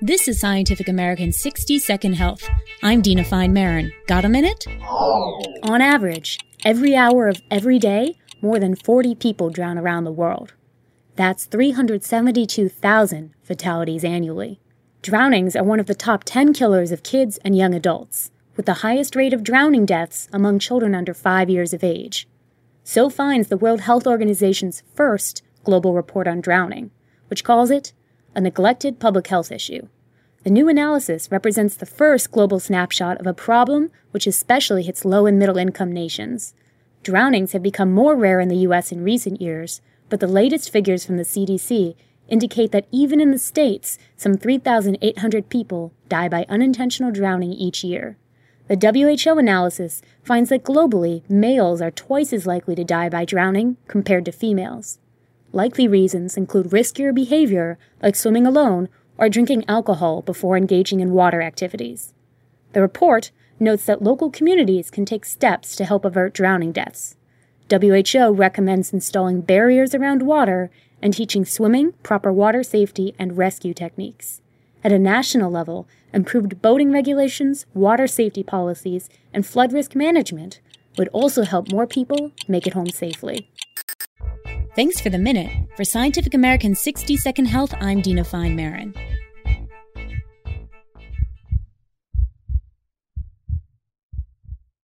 This is Scientific American's 60 Second Health. I'm Dina Fine Maron. Got a minute? On average, every hour of every day, more than 40 people drown around the world. That's 372,000 fatalities annually. Drownings are one of the top 10 killers of kids and young adults, with the highest rate of drowning deaths among children under 5 years of age. So finds the World Health Organization's first global report on drowning, which calls it a neglected public health issue. The new analysis represents the first global snapshot of a problem which especially hits low and middle income nations. Drownings have become more rare in the U.S. in recent years, but the latest figures from the CDC indicate that even in the States, some 3,800 people die by unintentional drowning each year. The WHO analysis finds that globally, males are twice as likely to die by drowning compared to females. Likely reasons include riskier behavior, like swimming alone or drinking alcohol before engaging in water activities. The report notes that local communities can take steps to help avert drowning deaths. WHO recommends installing barriers around water and teaching swimming, proper water safety, and rescue techniques. At a national level, improved boating regulations, water safety policies, and flood risk management would also help more people make it home safely. Thanks for the minute. For Scientific American's 60 Second Health, I'm Dina Fine Maron.